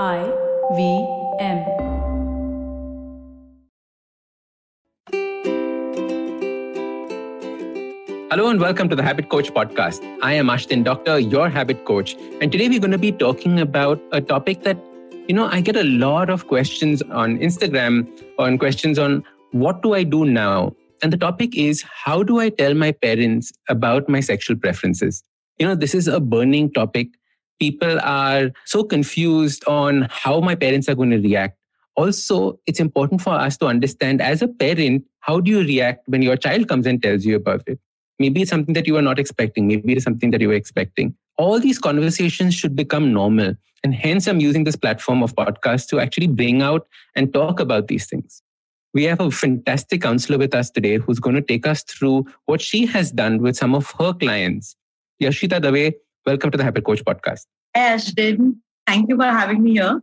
I V M. Hello and welcome to the Habit Coach podcast. I am Ashdin Doctor, your habit coach. And today we're going to be talking about a topic that, you know, I get a lot of questions on Instagram on questions on what do I do now? And the topic is how do I tell my parents about my sexual preferences? You know, this is a burning topic people are so confused on how my parents are going to react. Also, it's important for us to understand as a parent, how do you react when your child comes and tells you about it? Maybe it's something that you are not expecting. Maybe it's something that you were expecting. All these conversations should become normal. And hence, I'm using this platform of podcast to actually bring out and talk about these things. We have a fantastic counselor with us today who's going to take us through what she has done with some of her clients. Yoshita Dave Welcome to the Habit Coach podcast. Ashdin, thank you for having me here.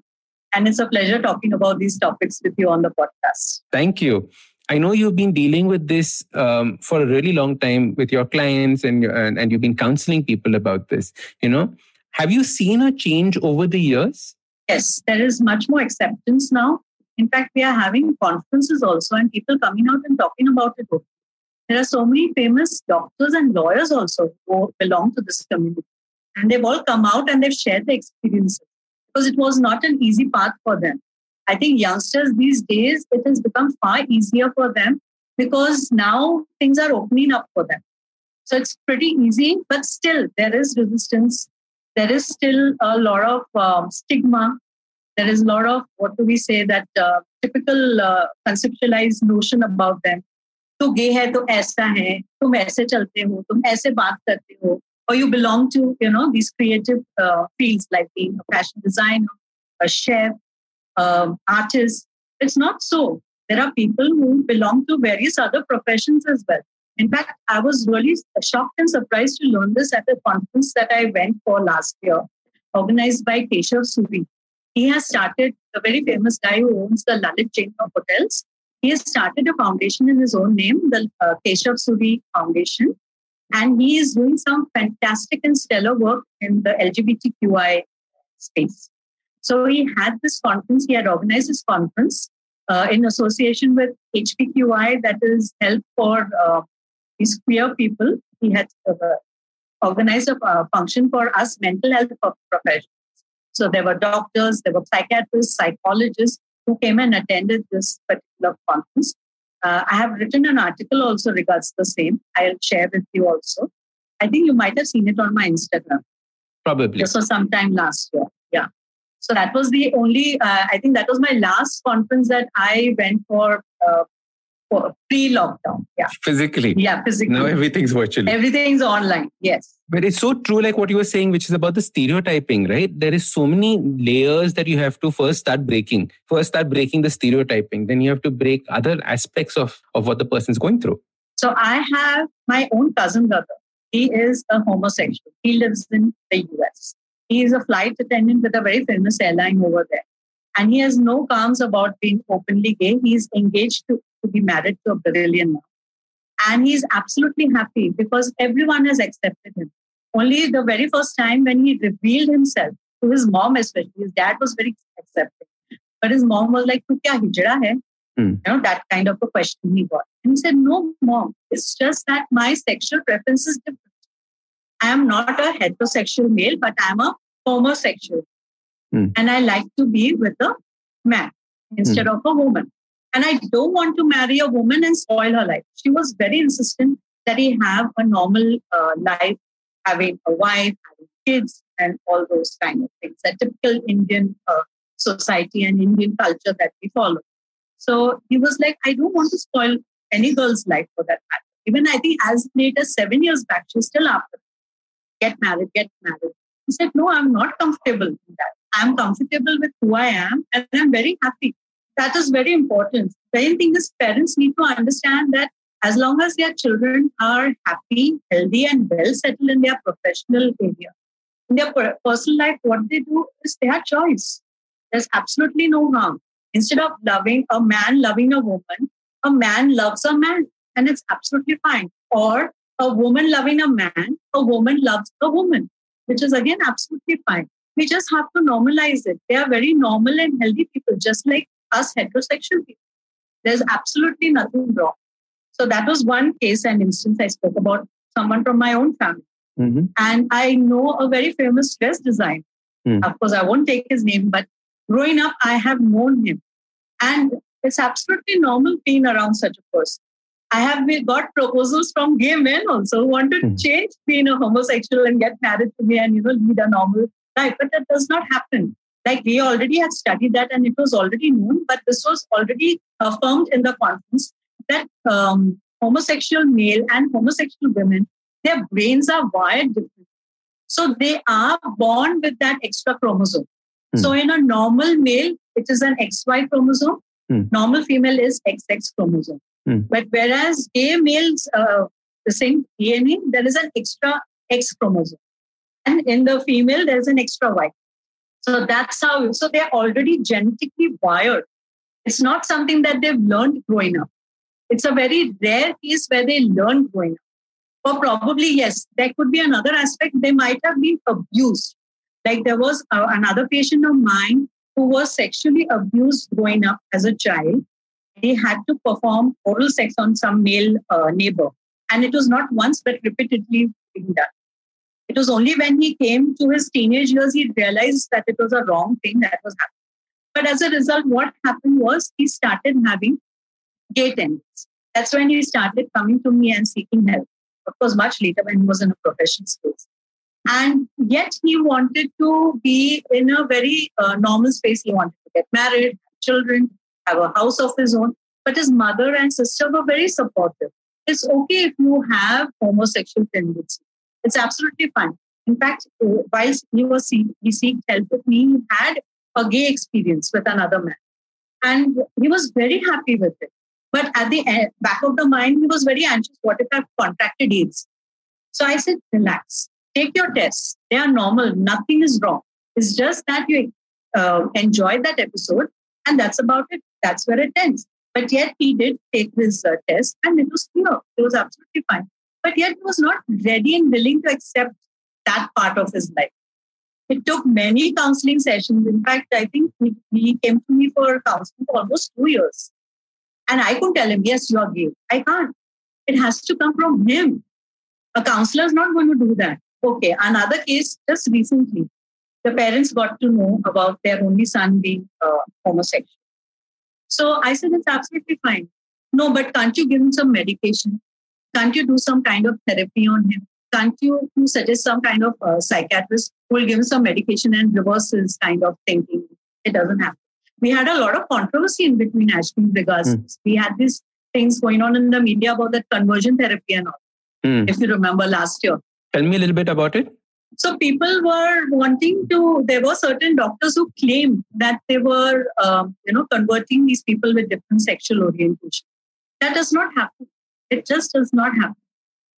And it's a pleasure talking about these topics with you on the podcast. Thank you. I know you've been dealing with this um, for a really long time with your clients and, and, and you've been counseling people about this. You know, have you seen a change over the years? Yes, there is much more acceptance now. In fact, we are having conferences also and people coming out and talking about it. There are so many famous doctors and lawyers also who belong to this community. And they've all come out and they've shared their experiences because it was not an easy path for them. I think youngsters these days, it has become far easier for them because now things are opening up for them. So it's pretty easy, but still there is resistance. There is still a lot of um, stigma. There is a lot of, what do we say, that uh, typical uh, conceptualized notion about them. तो गे है तो ऐसा है तुम ऐसे चलते हो तुम ऐसे बात करते हो or you belong to you know these creative uh, fields like being a fashion designer a chef um, artist. It's not so. There are people who belong to various other professions as well. In fact i was really shocked and surprised to learn this at a conference that i went for last year organized by keshav suri he has started a very famous guy who owns the lalit chain of hotels he has started a foundation in his own name the uh, keshav suri foundation and he is doing some fantastic and stellar work in the LGBTQI space. So he had this conference, he had organized this conference uh, in association with HPQI, that is Help for uh, these queer people. He had uh, organized a uh, function for us mental health professionals. So there were doctors, there were psychiatrists, psychologists who came and attended this particular conference. Uh, I have written an article also regards the same. I'll share with you also. I think you might have seen it on my Instagram. Probably. Was sometime last year. Yeah. So that was the only, uh, I think that was my last conference that I went for uh, pre-lockdown. Yeah. Physically. Yeah, physically. Now everything's virtually. Everything's online. Yes. But it's so true, like what you were saying, which is about the stereotyping, right? There is so many layers that you have to first start breaking. First start breaking the stereotyping. Then you have to break other aspects of, of what the person is going through. So I have my own cousin brother. He is a homosexual. He lives in the US. He is a flight attendant with a very famous airline over there. And he has no qualms about being openly gay. He's engaged to to be married to a Brazilian now. And he's absolutely happy because everyone has accepted him. Only the very first time when he revealed himself to his mom, especially, his dad was very accepting. But his mom was like, Tu kya hijra hai? Mm. You know, that kind of a question he got. And he said, No, mom, it's just that my sexual preference is different. I am not a heterosexual male, but I'm a homosexual. Mm. And I like to be with a man instead mm. of a woman. And I don't want to marry a woman and spoil her life. She was very insistent that he have a normal uh, life, having a wife, having kids, and all those kind of things. That typical Indian uh, society and Indian culture that we follow. So he was like, I don't want to spoil any girl's life for that matter. Even I think as late as seven years back, she's still after. Get married, get married. He said, No, I'm not comfortable with that. I'm comfortable with who I am and I'm very happy that is very important. Second thing is parents need to understand that as long as their children are happy, healthy, and well settled in their professional area, in their personal life, what they do is their choice. There's absolutely no harm. Instead of loving a man loving a woman, a man loves a man, and it's absolutely fine. Or a woman loving a man, a woman loves a woman, which is again absolutely fine. we just have to normalize it. They are very normal and healthy people, just like us heterosexual people. There's absolutely nothing wrong. So that was one case and instance I spoke about someone from my own family. Mm-hmm. And I know a very famous dress designer. Mm. Of course, I won't take his name, but growing up, I have known him. And it's absolutely normal being around such a person. I have got proposals from gay men also who want to change being a homosexual and get married to me and you know lead a normal life, but that does not happen. Like we already had studied that and it was already known, but this was already affirmed in the conference that um, homosexual male and homosexual women, their brains are wired different. So they are born with that extra chromosome. Hmm. So in a normal male, it is an XY chromosome. Hmm. Normal female is XX chromosome. Hmm. But whereas gay males, uh, the same DNA, there is an extra X chromosome. And in the female, there's an extra Y. So that's how, so they're already genetically wired. It's not something that they've learned growing up. It's a very rare case where they learn growing up. Or probably, yes, there could be another aspect. They might have been abused. Like there was uh, another patient of mine who was sexually abused growing up as a child. He had to perform oral sex on some male uh, neighbor. And it was not once, but repeatedly being done. It was only when he came to his teenage years he realized that it was a wrong thing that was happening. But as a result, what happened was he started having gay tendencies. That's when he started coming to me and seeking help. Of course, much later when he was in a professional space. And yet he wanted to be in a very uh, normal space. He wanted to get married, have children, have a house of his own. But his mother and sister were very supportive. It's okay if you have homosexual tendencies. It's absolutely fine. In fact, while he was see- he seeked help with me, he had a gay experience with another man, and he was very happy with it. But at the end, back of the mind, he was very anxious. What if I've contracted AIDS? So I said, relax, take your tests. They are normal. Nothing is wrong. It's just that you uh, enjoyed that episode, and that's about it. That's where it ends. But yet he did take his uh, test, and it was clear. It was absolutely fine. But yet he was not ready and willing to accept that part of his life. It took many counseling sessions. In fact, I think he, he came to me for counseling for almost two years. And I couldn't tell him, yes, you're gay. I can't. It has to come from him. A counselor is not going to do that. Okay, another case just recently, the parents got to know about their only son being uh, homosexual. So I said, it's absolutely fine. No, but can't you give him some medication? Can't you do some kind of therapy on him? Can't you, suggest some kind of uh, psychiatrist who will give him some medication and reverse his kind of thinking? It doesn't happen. We had a lot of controversy in between actually in regards. Hmm. We had these things going on in the media about that conversion therapy and all, Hmm. if you remember last year. Tell me a little bit about it. So people were wanting to. There were certain doctors who claimed that they were, um, you know, converting these people with different sexual orientation. That does not happen. It just does not happen.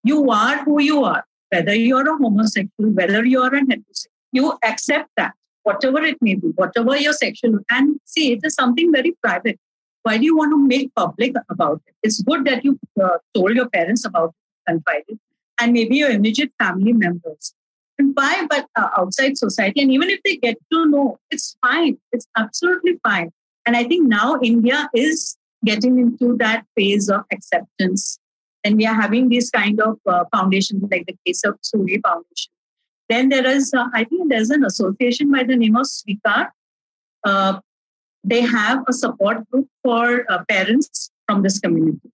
You are who you are, whether you are a homosexual, whether you are a heterosexual. You accept that, whatever it may be, whatever your sexual. And see, it is something very private. Why do you want to make public about it? It's good that you uh, told your parents about it, confided, and maybe your immediate family members and why but uh, outside society and even if they get to know it's fine it's absolutely fine and i think now india is getting into that phase of acceptance and we are having these kind of uh, foundations like the Keshav suri foundation. Then there is uh, i think there's an association by the name of swikar uh, they have a support group for uh, parents from this community.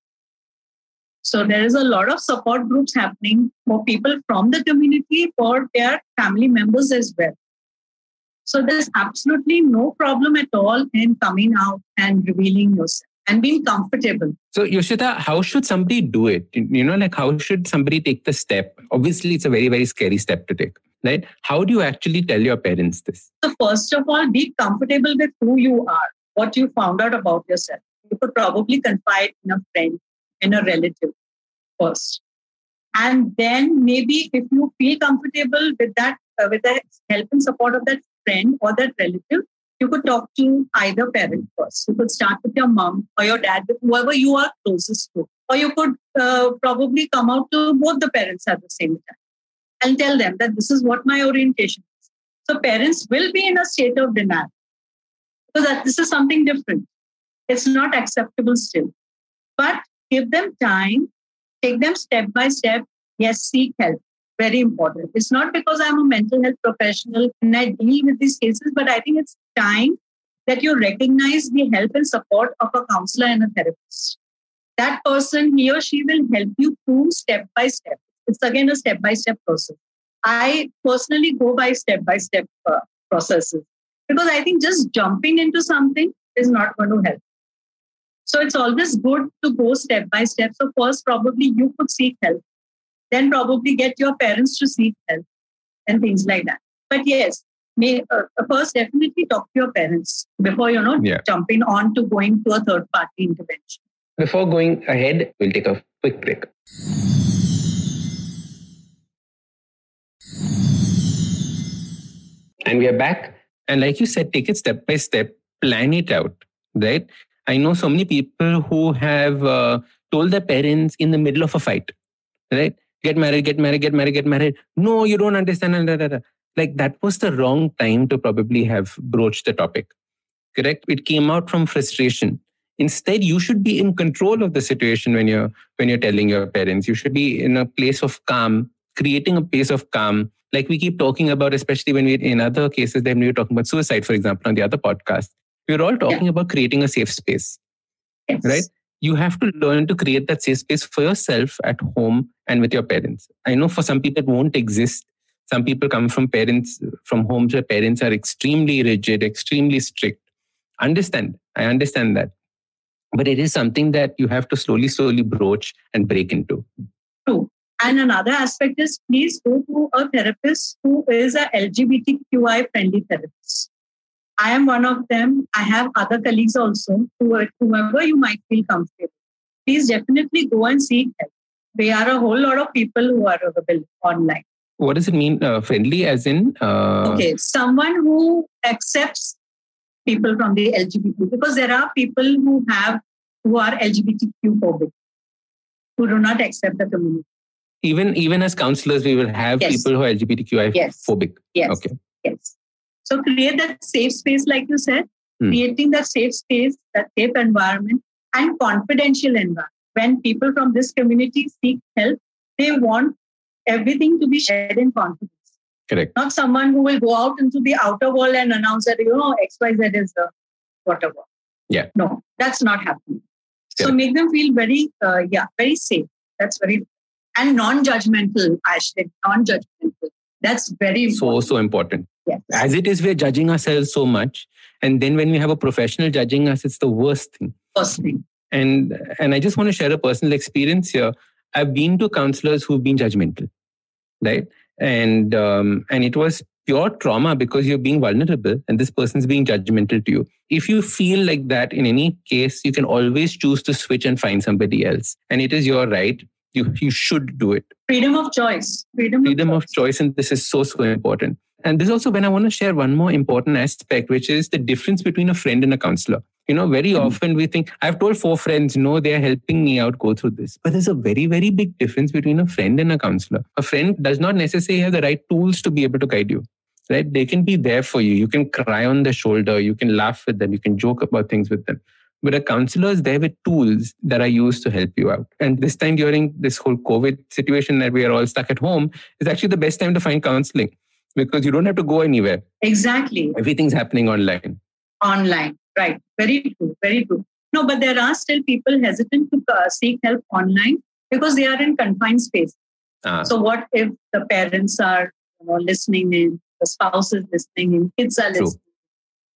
So there is a lot of support groups happening for people from the community, for their family members as well. So there's absolutely no problem at all in coming out and revealing yourself and being comfortable. So, Yoshita, how should somebody do it? You know, like how should somebody take the step? Obviously, it's a very, very scary step to take, right? How do you actually tell your parents this? So first of all, be comfortable with who you are, what you found out about yourself. You could probably confide in a friend, in a relative first. And then maybe if you feel comfortable with that, uh, with the help and support of that friend or that relative, you could talk to either parent first. You could start with your mom or your dad, whoever you are closest to. Or you could uh, probably come out to both the parents at the same time and tell them that this is what my orientation is. So parents will be in a state of denial. So that this is something different. It's not acceptable still. But give them time, take them step by step. Yes, seek help. Very important. It's not because I'm a mental health professional and I deal with these cases, but I think it's time that you recognize the help and support of a counselor and a therapist. That person, he or she will help you through step by step. It's again a step by step process. I personally go by step by step uh, processes because I think just jumping into something is not going to help. So it's always good to go step by step. So first, probably you could seek help, then probably get your parents to seek help and things like that. But yes, may uh, first definitely talk to your parents before you know yeah. jumping on to going to a third party intervention. Before going ahead, we'll take a quick break. And we are back. And like you said, take it step by step, plan it out, right? I know so many people who have uh, told their parents in the middle of a fight, right? Get married, get married, get married, get married. No, you don't understand. Like that was the wrong time to probably have broached the topic. Correct? It came out from frustration. Instead, you should be in control of the situation when you're when you're telling your parents. You should be in a place of calm, creating a place of calm. Like we keep talking about, especially when we in other cases, then we were talking about suicide, for example, on the other podcast we're all talking yeah. about creating a safe space yes. right you have to learn to create that safe space for yourself at home and with your parents. I know for some people it won't exist. Some people come from parents from homes where parents are extremely rigid extremely strict. Understand i understand that. But it is something that you have to slowly slowly broach and break into. True. And another aspect is please go to a therapist who is a lgbtqi friendly therapist I am one of them. I have other colleagues also, whoever you might feel comfortable. Please definitely go and seek help. There are a whole lot of people who are available online. What does it mean, uh, friendly, as in? Uh... Okay, someone who accepts people from the LGBT, because there are people who have who are LGBTQ phobic, who do not accept the community. Even even as counselors, we will have yes. people who are LGBTQI yes. phobic. Yes. Okay. Yes. So create that safe space, like you said, mm. creating that safe space, that safe environment, and confidential environment. When people from this community seek help, they want everything to be shared in confidence. Correct. Not someone who will go out into the outer world and announce that, you know, XYZ is the whatever. Yeah. No, that's not happening. Correct. So make them feel very, uh, yeah, very safe. That's very, and non-judgmental, Ashley, non-judgmental. That's very important. So, so important. Yes. As it is, we're judging ourselves so much. And then when we have a professional judging us, it's the worst thing. Worst thing. And and I just want to share a personal experience here. I've been to counselors who've been judgmental, right? And um, and it was pure trauma because you're being vulnerable and this person's being judgmental to you. If you feel like that in any case, you can always choose to switch and find somebody else. And it is your right. You you should do it. Freedom of choice. Freedom, Freedom of, choice. of choice. And this is so, so important. And this also when I want to share one more important aspect, which is the difference between a friend and a counselor. You know, very mm-hmm. often we think, I've told four friends, no, they're helping me out go through this. But there's a very, very big difference between a friend and a counselor. A friend does not necessarily have the right tools to be able to guide you. Right? They can be there for you. You can cry on their shoulder. You can laugh with them. You can joke about things with them. But a counselor is there with tools that are used to help you out. And this time during this whole COVID situation that we are all stuck at home is actually the best time to find counseling because you don't have to go anywhere. Exactly. Everything's happening online. Online, right. Very true. Very true. No, but there are still people hesitant to uh, seek help online because they are in confined space. Ah. So, what if the parents are you know, listening in, the spouse is listening in, kids are listening?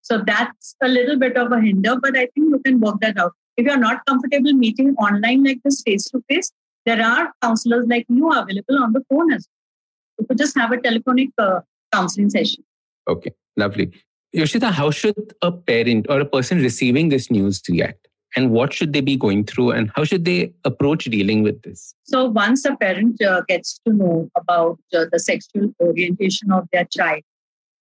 So, that's a little bit of a hinder, but I think you can work that out. If you're not comfortable meeting online like this face to face, there are counselors like you available on the phone as well. You could just have a telephonic uh, counseling session. Okay, lovely. Yoshita, how should a parent or a person receiving this news react? And what should they be going through and how should they approach dealing with this? So, once a parent uh, gets to know about uh, the sexual orientation of their child,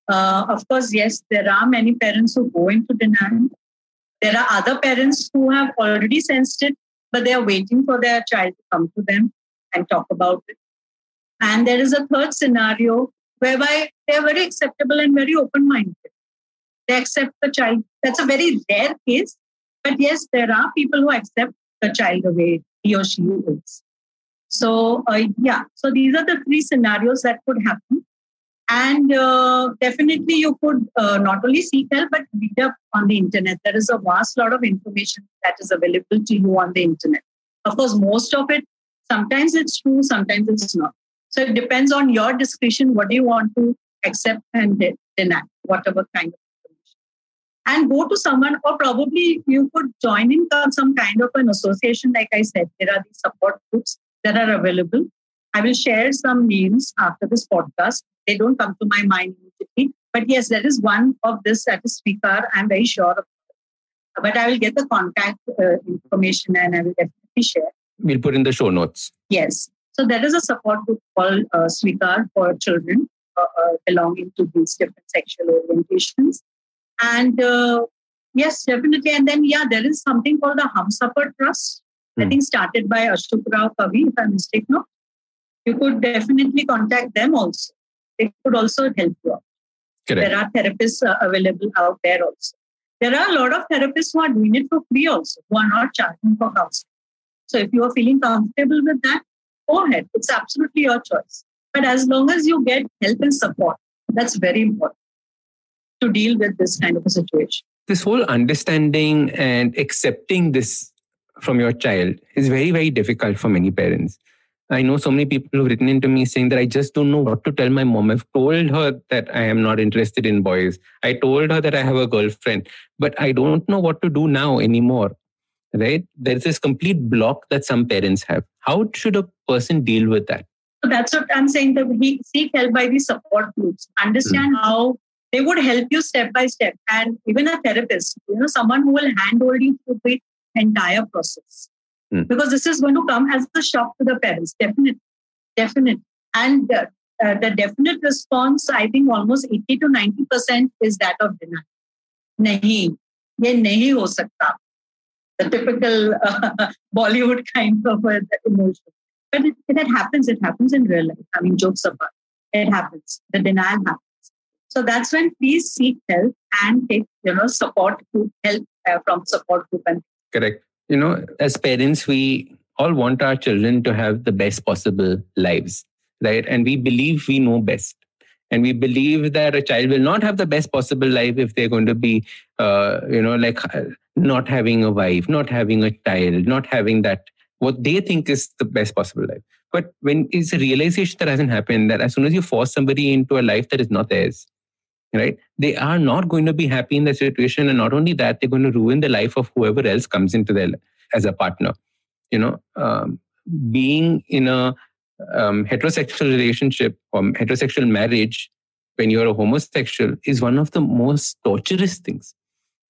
uh, of course, yes, there are many parents who go into denial. There are other parents who have already sensed it, but they are waiting for their child to come to them and talk about it. And there is a third scenario whereby they're very acceptable and very open minded. They accept the child. That's a very rare case. But yes, there are people who accept the child the way he or she is. So, uh, yeah, so these are the three scenarios that could happen. And uh, definitely, you could uh, not only seek help, but read up on the internet. There is a vast lot of information that is available to you on the internet. Of course, most of it, sometimes it's true, sometimes it's not. So it depends on your discretion what do you want to accept and deny, whatever kind of information. And go to someone, or probably you could join in some kind of an association. Like I said, there are these support groups that are available. I will share some names after this podcast. They don't come to my mind immediately. But yes, there is one of this that is Swikar. I'm very sure of it. But I will get the contact uh, information and I will definitely share. We'll put in the show notes. Yes. So there is a support group called uh, Swikar for children uh, uh, belonging to these different sexual orientations. And uh, yes, definitely. And then, yeah, there is something called the Humsafar Trust. I hmm. think started by Ashok Row Kavi, if I'm mistaken. You could definitely contact them also. They could also help you out. Correct. There are therapists uh, available out there also. There are a lot of therapists who are doing it for free also, who are not charging for counseling. So if you are feeling comfortable with that, go ahead. It's absolutely your choice. But as long as you get help and support, that's very important to deal with this kind of a situation. This whole understanding and accepting this from your child is very, very difficult for many parents. I know so many people who've written into me saying that I just don't know what to tell my mom. I've told her that I am not interested in boys. I told her that I have a girlfriend, but I don't know what to do now anymore. Right? There's this complete block that some parents have. How should a person deal with that? That's what I'm saying that we seek help by the support groups. Understand mm. how they would help you step by step. And even a therapist, you know, someone who will handhold you through the entire process. Mm. Because this is going to come as a shock to the parents, definitely. Definitely. And uh, uh, the definite response, I think almost 80 to 90% is that of denial. Nahi, ye nahi ho sakta. The typical uh, Bollywood kind of uh, emotion. But it, it happens, it happens in real life. I mean, jokes apart. It happens. The denial happens. So that's when please seek help and take, you know, support to help uh, from support group and Correct. You know, as parents, we all want our children to have the best possible lives, right? And we believe we know best. And we believe that a child will not have the best possible life if they're going to be, uh, you know, like uh, not having a wife, not having a child, not having that, what they think is the best possible life. But when it's a realization that hasn't happened, that as soon as you force somebody into a life that is not theirs, right? They are not going to be happy in the situation and not only that they're going to ruin the life of whoever else comes into their as a partner. You know um, being in a um, heterosexual relationship or heterosexual marriage when you're a homosexual is one of the most torturous things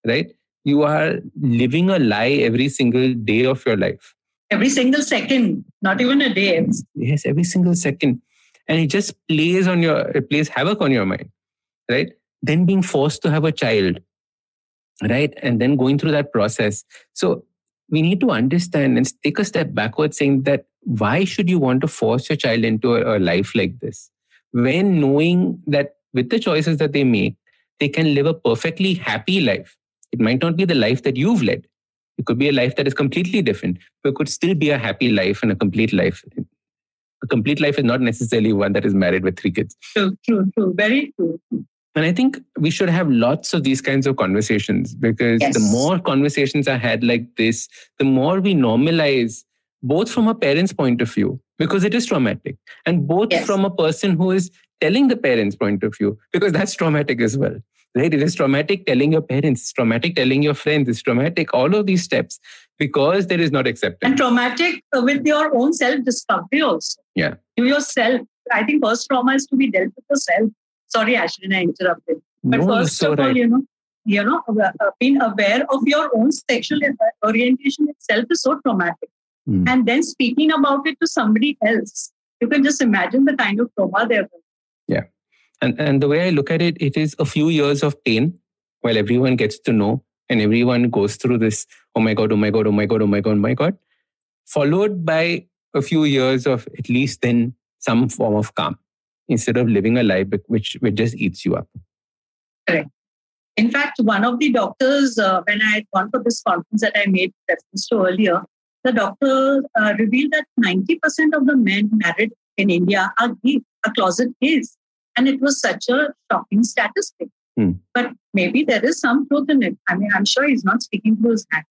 right? You are living a lie every single day of your life. Every single second not even a day. Yes every single second. And it just plays on your it plays havoc on your mind right? Then being forced to have a child, right? And then going through that process. So we need to understand and take a step backward saying that why should you want to force your child into a, a life like this? When knowing that with the choices that they make, they can live a perfectly happy life. It might not be the life that you've led. It could be a life that is completely different, but it could still be a happy life and a complete life. A complete life is not necessarily one that is married with three kids. True, true, true. Very true. And I think we should have lots of these kinds of conversations because yes. the more conversations are had like this, the more we normalize both from a parent's point of view, because it is traumatic, and both yes. from a person who is telling the parents' point of view, because that's traumatic as well. Right? It is traumatic telling your parents, it's traumatic telling your friends, it's traumatic, all of these steps, because there is not acceptance. And traumatic with your own self discovery also. Yeah. You yourself. I think first trauma is to be dealt with yourself Sorry, Ashdin, I interrupted. But no, first so of all, right. you know, you know, uh, uh, being aware of your own sexual orientation itself is so traumatic. Mm. And then speaking about it to somebody else, you can just imagine the kind of trauma they're Yeah. And, and the way I look at it, it is a few years of pain while everyone gets to know and everyone goes through this, oh my God, oh my God, oh my God, oh my God, oh my God, followed by a few years of at least then some form of calm instead of living a life which, which just eats you up. Correct. In fact, one of the doctors, uh, when I had gone for this conference that I made reference to earlier, the doctor uh, revealed that 90% of the men married in India are gay, are closet gays. And it was such a shocking statistic. Hmm. But maybe there is some truth in it. I mean, I'm sure he's not speaking through his hat.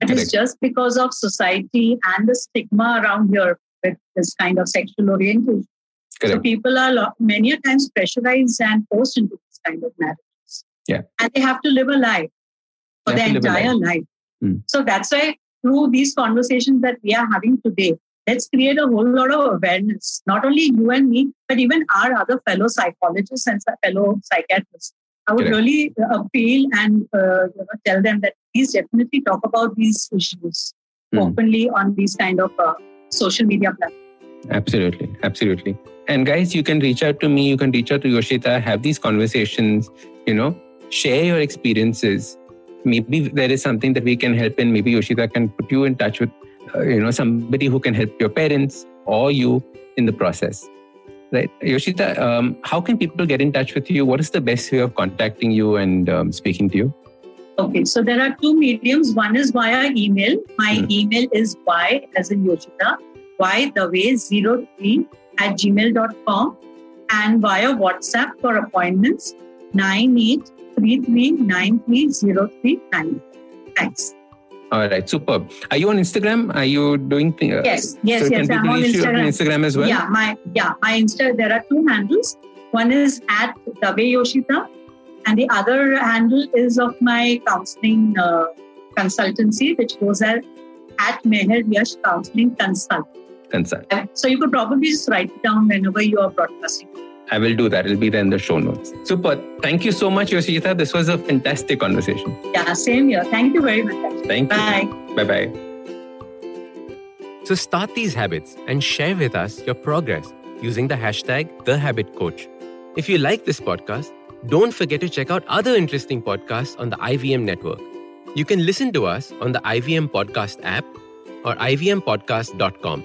It is just because of society and the stigma around here with this kind of sexual orientation. So people are many a times pressurized and forced into this kind of marriages. Yeah. And they have to live a life for their have to live a entire life. Hmm. So that's why through these conversations that we are having today, let's create a whole lot of awareness, not only you and me, but even our other fellow psychologists and fellow psychiatrists. I would Correct. really appeal and uh, you know, tell them that please definitely talk about these issues Hmm. openly on these kind of uh, social media platforms. Absolutely. Absolutely. And guys, you can reach out to me. You can reach out to Yoshita, have these conversations, you know, share your experiences. Maybe there is something that we can help in. Maybe Yoshita can put you in touch with, uh, you know, somebody who can help your parents or you in the process. Right. Yoshita, um, how can people get in touch with you? What is the best way of contacting you and um, speaking to you? Okay, so there are two mediums. One is via email. My Hmm. email is y as in Yoshita, y the way 03 at gmail.com and via WhatsApp for appointments 9833930399. Thanks. All right. Superb. Are you on Instagram? Are you doing things? Yes, yes, so yes. Can I'm on you on Instagram. Instagram as well? Yeah, my yeah, my Insta. There are two handles. One is at Dave Yoshita, and the other handle is of my counseling uh, consultancy, which goes at at Meher Yash Counseling Consult. Consult. So you could probably just write it down whenever you are broadcasting. I will do that. It'll be there in the show notes. Super. Thank you so much, Yoshita. This was a fantastic conversation. Yeah, same here. Thank you very much. actually. Thank you. Bye. Bye bye. So start these habits and share with us your progress using the hashtag TheHabitCoach. If you like this podcast, don't forget to check out other interesting podcasts on the IVM network. You can listen to us on the IVM Podcast app or ivmpodcast.com.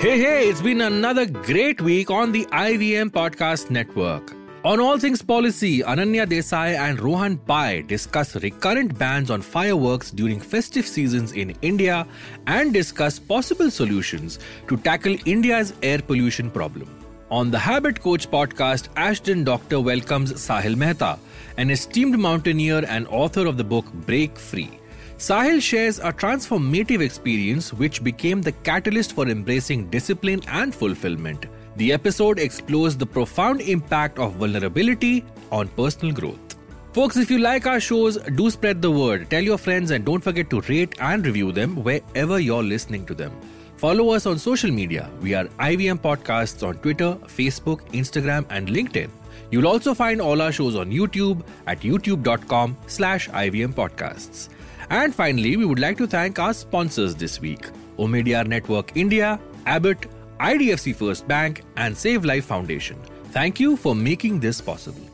Hey, hey, it's been another great week on the IVM Podcast Network. On All Things Policy, Ananya Desai and Rohan Pai discuss recurrent bans on fireworks during festive seasons in India and discuss possible solutions to tackle India's air pollution problem. On the Habit Coach podcast, Ashdin Doctor welcomes Sahil Mehta, an esteemed mountaineer and author of the book Break Free. Sahil shares a transformative experience which became the catalyst for embracing discipline and fulfillment. The episode explores the profound impact of vulnerability on personal growth. Folks, if you like our shows, do spread the word. Tell your friends and don't forget to rate and review them wherever you're listening to them. Follow us on social media. We are IVM Podcasts on Twitter, Facebook, Instagram, and LinkedIn. You'll also find all our shows on YouTube at youtube.com slash IVM Podcasts. And finally, we would like to thank our sponsors this week Omidyar Network India, Abbott, IDFC First Bank, and Save Life Foundation. Thank you for making this possible.